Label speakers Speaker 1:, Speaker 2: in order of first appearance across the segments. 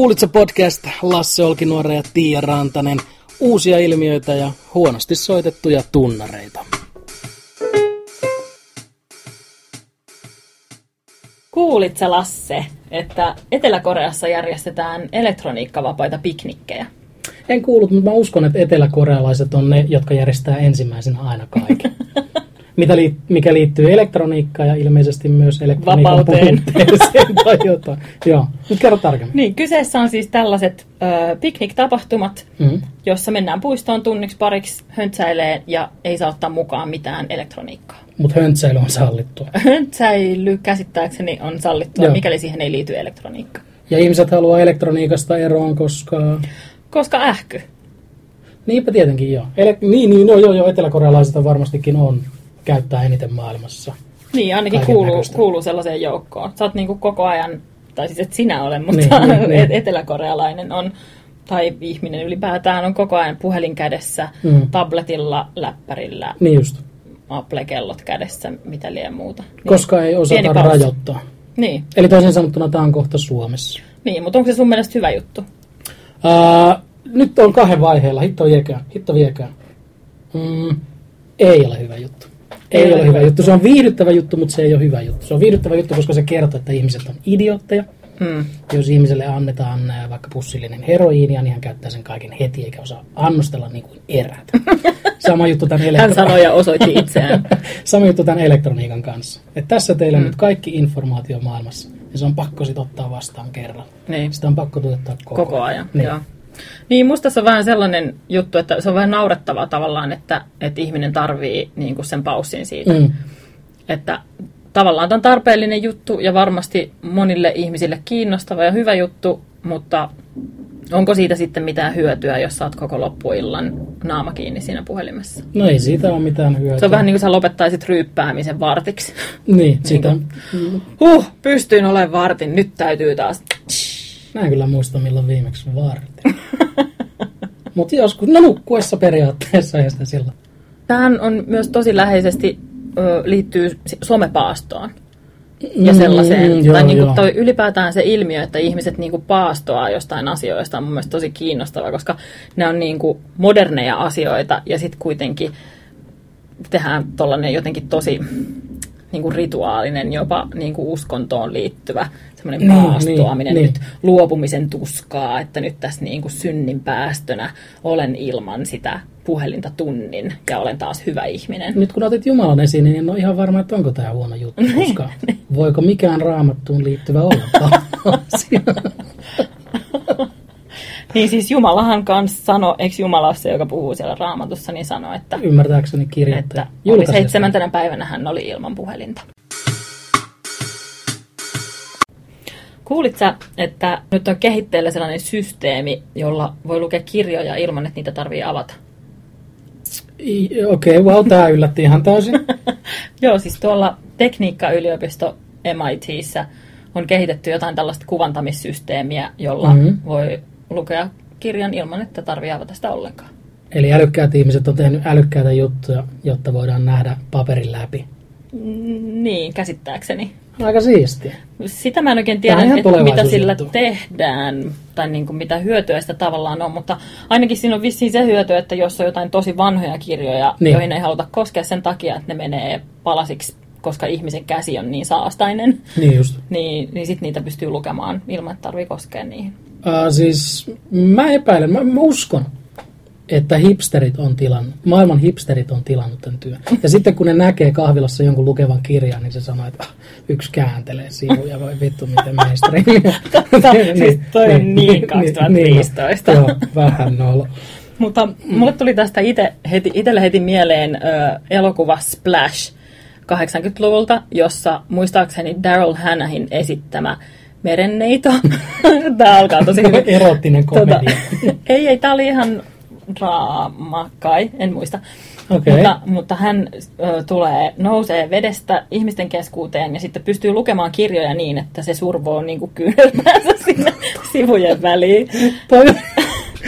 Speaker 1: Kuulitko podcast Lasse Olkinuore ja Tiia Rantanen? Uusia ilmiöitä ja huonosti soitettuja tunnareita.
Speaker 2: Kuulitko Lasse, että Etelä-Koreassa järjestetään elektroniikkavapaita piknikkejä?
Speaker 1: En kuullut, mutta mä uskon, että eteläkorealaiset on ne, jotka järjestää ensimmäisenä aina kaiken. Mitä liit, mikä liittyy elektroniikkaan ja ilmeisesti myös elektroniikan
Speaker 2: Vapauteen.
Speaker 1: tai jotain. Joo, nyt kerro tarkemmin.
Speaker 2: Niin, kyseessä on siis tällaiset ö, pikniktapahtumat,
Speaker 1: Mm.
Speaker 2: jossa mennään puistoon tunniksi pariksi höntsäilee ja ei saa ottaa mukaan mitään elektroniikkaa.
Speaker 1: Mutta höntsäily on sallittua.
Speaker 2: Höntsäily käsittääkseni on sallittua,
Speaker 1: Joo.
Speaker 2: mikäli siihen ei liity elektroniikka.
Speaker 1: Ja ihmiset haluaa elektroniikasta eroon, koska...
Speaker 2: Koska ähky.
Speaker 1: Niinpä tietenkin joo. Ele... Niin, niin, no, joo, joo, eteläkorealaiset varmastikin on käyttää eniten maailmassa.
Speaker 2: Niin, ainakin kuuluu, kuuluu sellaiseen joukkoon. Sä oot niinku koko ajan, tai siis et sinä ole, mutta
Speaker 1: Niin, niin, niin.
Speaker 2: et- eteläkorealainen on, tai ihminen ylipäätään on koko ajan puhelin kädessä,
Speaker 1: Mm.
Speaker 2: tabletilla, läppärillä,
Speaker 1: Niin just.
Speaker 2: Apple-kellot kädessä, mitä liian muuta. Niin,
Speaker 1: Koska ei osata rajoittaa.
Speaker 2: Niin,
Speaker 1: Eli toisin sanottuna tämä on kohta Suomessa.
Speaker 2: niin, mutta onko se sun mielestä hyvä juttu?
Speaker 1: Ää, nyt on kahden vaiheella. Hitto viekään. Hitto viekään. Mm, ei ole hyvä juttu. Ei, ei ole hyvä juttu. Se on viihdyttävä juttu, mutta se ei ole hyvä juttu. Se on viihdyttävä juttu, koska se kertoo, että ihmiset on idiootteja.
Speaker 2: Mm.
Speaker 1: Jos ihmiselle annetaan ää, vaikka pussillinen heroiinia, niin hän käyttää sen kaiken heti eikä osaa annostella niin kuin erät. Sama juttu tämän
Speaker 2: Hän
Speaker 1: elektro-
Speaker 2: sanoi ja osoitti itseään.
Speaker 1: Sama juttu tämän elektroniikan kanssa. Et tässä teillä
Speaker 2: Mm.
Speaker 1: mm. nyt kaikki informaatio maailmassa. Ja se on pakko sit ottaa vastaan kerralla.
Speaker 2: niin.
Speaker 1: Sitä on pakko tuottaa koko,
Speaker 2: koko ajan.
Speaker 1: Niin.
Speaker 2: Joo. Niin, musta se on vähän sellainen juttu, että se on vähän naurettavaa tavallaan, että, että ihminen tarvii niin kuin sen paussin siitä.
Speaker 1: Mm.
Speaker 2: Että tavallaan tämä on tarpeellinen juttu ja varmasti monille ihmisille kiinnostava ja hyvä juttu, mutta onko siitä sitten mitään hyötyä, jos saat koko loppuillan naama kiinni siinä puhelimessa?
Speaker 1: No ei siitä ole mitään hyötyä.
Speaker 2: Se on vähän niin kuin sä lopettaisit ryyppäämisen vartiksi.
Speaker 1: Niin, sitä,
Speaker 2: Huh, pystyin olemaan vartin, nyt täytyy taas.
Speaker 1: Mä en kyllä muista milloin viimeksi vartin. Mutta joskus, no nukkuessa periaatteessa ja sitä silloin.
Speaker 2: Tähän on myös tosi läheisesti ö, liittyy somepaastoon ja sellaiseen.
Speaker 1: Mm, joo,
Speaker 2: tai niinku
Speaker 1: joo.
Speaker 2: toi, ylipäätään se ilmiö, että ihmiset niinku paastoaa jostain asioista on mun mielestä tosi kiinnostava, koska ne on niinku moderneja asioita ja sitten kuitenkin tehdään tollanen jotenkin tosi niinku rituaalinen, jopa niinku uskontoon liittyvä semmoinen
Speaker 1: Niin,
Speaker 2: paastoaminen,
Speaker 1: niin,
Speaker 2: nyt
Speaker 1: niin.
Speaker 2: luopumisen tuskaa, että nyt tässä niinku synnin päästönä olen ilman sitä puhelinta tunnin ja olen taas hyvä ihminen.
Speaker 1: Nyt kun otit Jumalan esiin, niin en ole ihan varma, että onko tämä huono juttu, koska voiko mikään raamattuun liittyvä olla asia?
Speaker 2: Niin siis Jumalahan kanssa sanoi, eikö Jumala ole se, joka puhuu siellä raamatussa, niin sanoi, että,
Speaker 1: Ymmärtääkseni kirjoittaja.
Speaker 2: että oli seitsemäntenä päivänä hän oli ilman puhelinta. Kuulit sä, että nyt on kehitteillä sellainen systeemi, jolla voi lukea kirjoja ilman, että niitä tarvii avata?
Speaker 1: Okei, okay, wow, tämä yllätti ihan täysin.
Speaker 2: Joo, siis tuolla tekniikkayliopisto MITissä on kehitetty jotain tällaista kuvantamissysteemiä, jolla
Speaker 1: Mhm.
Speaker 2: mm-hmm. voi lukea kirjan ilman, että tarvii avata sitä ollenkaan.
Speaker 1: Eli älykkäät ihmiset on tehnyt älykkäitä juttuja, jotta voidaan nähdä paperin läpi.
Speaker 2: Mm, Niin, käsittääkseni.
Speaker 1: Aika siistiä.
Speaker 2: Sitä mä en oikein tiedä, että mitä sillä
Speaker 1: tulevaisuusjuttu.
Speaker 2: tehdään, tai niin kuin mitä hyötyä sitä tavallaan on, mutta ainakin siinä on vissiin se hyöty, että jos on jotain tosi vanhoja kirjoja,
Speaker 1: Niin.
Speaker 2: niin. joihin ei haluta koskea sen takia, että ne menee palasiksi, koska ihmisen käsi on niin saastainen,
Speaker 1: Niin just.
Speaker 2: niin, niin sitten niitä pystyy lukemaan ilman, että tarvii koskea niihin.
Speaker 1: Uh, siis mä epäilen, mä, mä uskon, että hipsterit on tilannut, maailman hipsterit on tilannut tämän työn. Ja sitten kun ne näkee kahvilassa jonkun lukevan kirjan, niin se sanoo, että ah, yksi kääntelee sivuja, voi vittu miten mainstreamia.
Speaker 2: siis toi on niin 2015.
Speaker 1: Joo, vähän nolo.
Speaker 2: Mutta mulle tuli tästä ite, heti, itelle heti mieleen ö, elokuva Splash 80-luvulta, jossa muistaakseni Daryl Hannahin esittämä merenneito. Tämä alkaa tosi hyvin.
Speaker 1: Erottinen komedia.
Speaker 2: ei, ei, tämä oli ihan draama kai, en muista.
Speaker 1: Okei.
Speaker 2: Mutta, mutta hän ö, tulee, nousee vedestä ihmisten keskuuteen ja sitten pystyy lukemaan kirjoja niin, että se survoo niin kuin kyynelpäänsä sinne sivujen väliin.
Speaker 1: Toi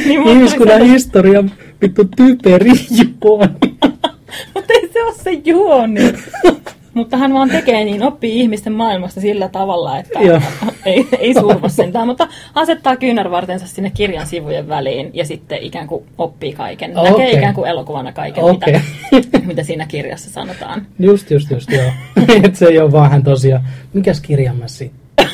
Speaker 2: Niin
Speaker 1: ihmiskunnan
Speaker 2: sellainen-
Speaker 1: historian vittu typeri juoni.
Speaker 2: Mutta ei se ole se juoni. Mutta hän vaan tekee niin, oppii ihmisten maailmasta sillä tavalla, että ei, ei surma sentään, mutta asettaa kyynärvartensa sinne kirjan sivujen väliin ja sitten ikään kuin oppii kaiken. Näkee
Speaker 1: Okei.
Speaker 2: ikään kuin elokuvana kaiken,
Speaker 1: Okei.
Speaker 2: mitä, mitä siinä kirjassa sanotaan.
Speaker 1: Just, just, just, joo. Et se ei ole vaan hän tosiaan, mikäs kirjan mä sitten?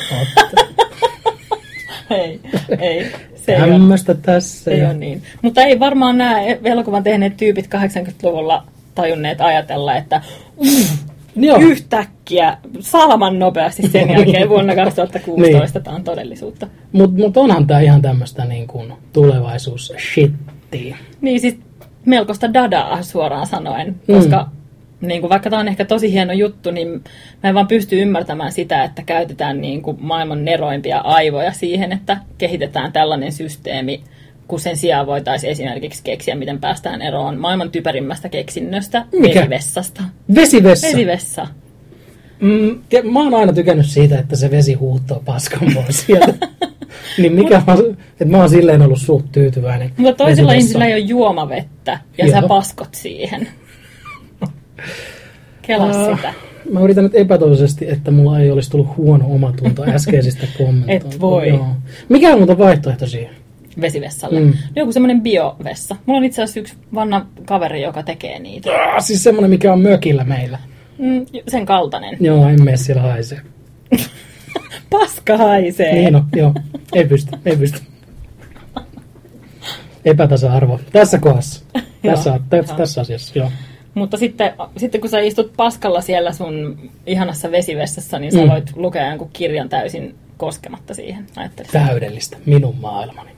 Speaker 2: Ei, ei. Se
Speaker 1: Tämmöistä tässä.
Speaker 2: ei
Speaker 1: ja-
Speaker 2: ole niin. Mutta ei varmaan nämä elokuvan tehneet tyypit 80-luvulla tajunneet ajatella, että
Speaker 1: Joo.
Speaker 2: yhtäkkiä salaman nopeasti sen jälkeen vuonna 2016 tämä on todellisuutta.
Speaker 1: Mutta mut onhan tämä ihan tämmöistä niin kuin tulevaisuus shittiä.
Speaker 2: Niin siis melkoista dadaa suoraan sanoen, koska niin kuin, vaikka tämä on ehkä tosi hieno juttu, niin mä en vaan pysty ymmärtämään sitä, että käytetään niin kuin, maailman neroimpia aivoja siihen, että kehitetään tällainen systeemi, kun sen sijaan voitaisiin esimerkiksi keksiä, miten päästään eroon maailman typerimmästä keksinnöstä,
Speaker 1: Mikä?
Speaker 2: vesivessasta.
Speaker 1: Vesivessa.
Speaker 2: Vesivessa.
Speaker 1: Mm, ja mä oon aina tykännyt siitä, että se vesi huuhtoo paskan pois sieltä. niin mikä on, että mä oon silleen ollut suht tyytyväinen.
Speaker 2: Mutta toisilla ihmisillä ei ole juomavettä, ja
Speaker 1: Joo.
Speaker 2: sä paskot siihen. Kelaa
Speaker 1: Ah,
Speaker 2: sitä.
Speaker 1: Mä yritän nyt epätoisesti, että mulla ei olisi tullut huono omatunto äskeisistä kommentoista.
Speaker 2: Et voi.
Speaker 1: Joo. Mikä on muuta vaihtoehto siihen?
Speaker 2: Vesivessalle.
Speaker 1: Mm.
Speaker 2: Mm. Joku semmoinen biovessa. Mulla on itse asiassa yksi vanha kaveri, joka tekee niitä.
Speaker 1: Ah, siis semmonen, mikä on mökillä meillä.
Speaker 2: Mm, sen kaltainen.
Speaker 1: Joo, en mene siellä haisee.
Speaker 2: Paska haisee.
Speaker 1: Niin on, joo. Ei pysty, ei pysty. Epätasa-arvo. Tässä kohdassa. Tässä, tässä, tässä asiassa, joo.
Speaker 2: Mutta sitten, sitten kun sä istut paskalla siellä sun ihanassa vesivessassa, niin sä
Speaker 1: Mm.
Speaker 2: voit lukea jonkun kirjan täysin koskematta siihen. Ajattelin.
Speaker 1: Täydellistä. Minun maailmani.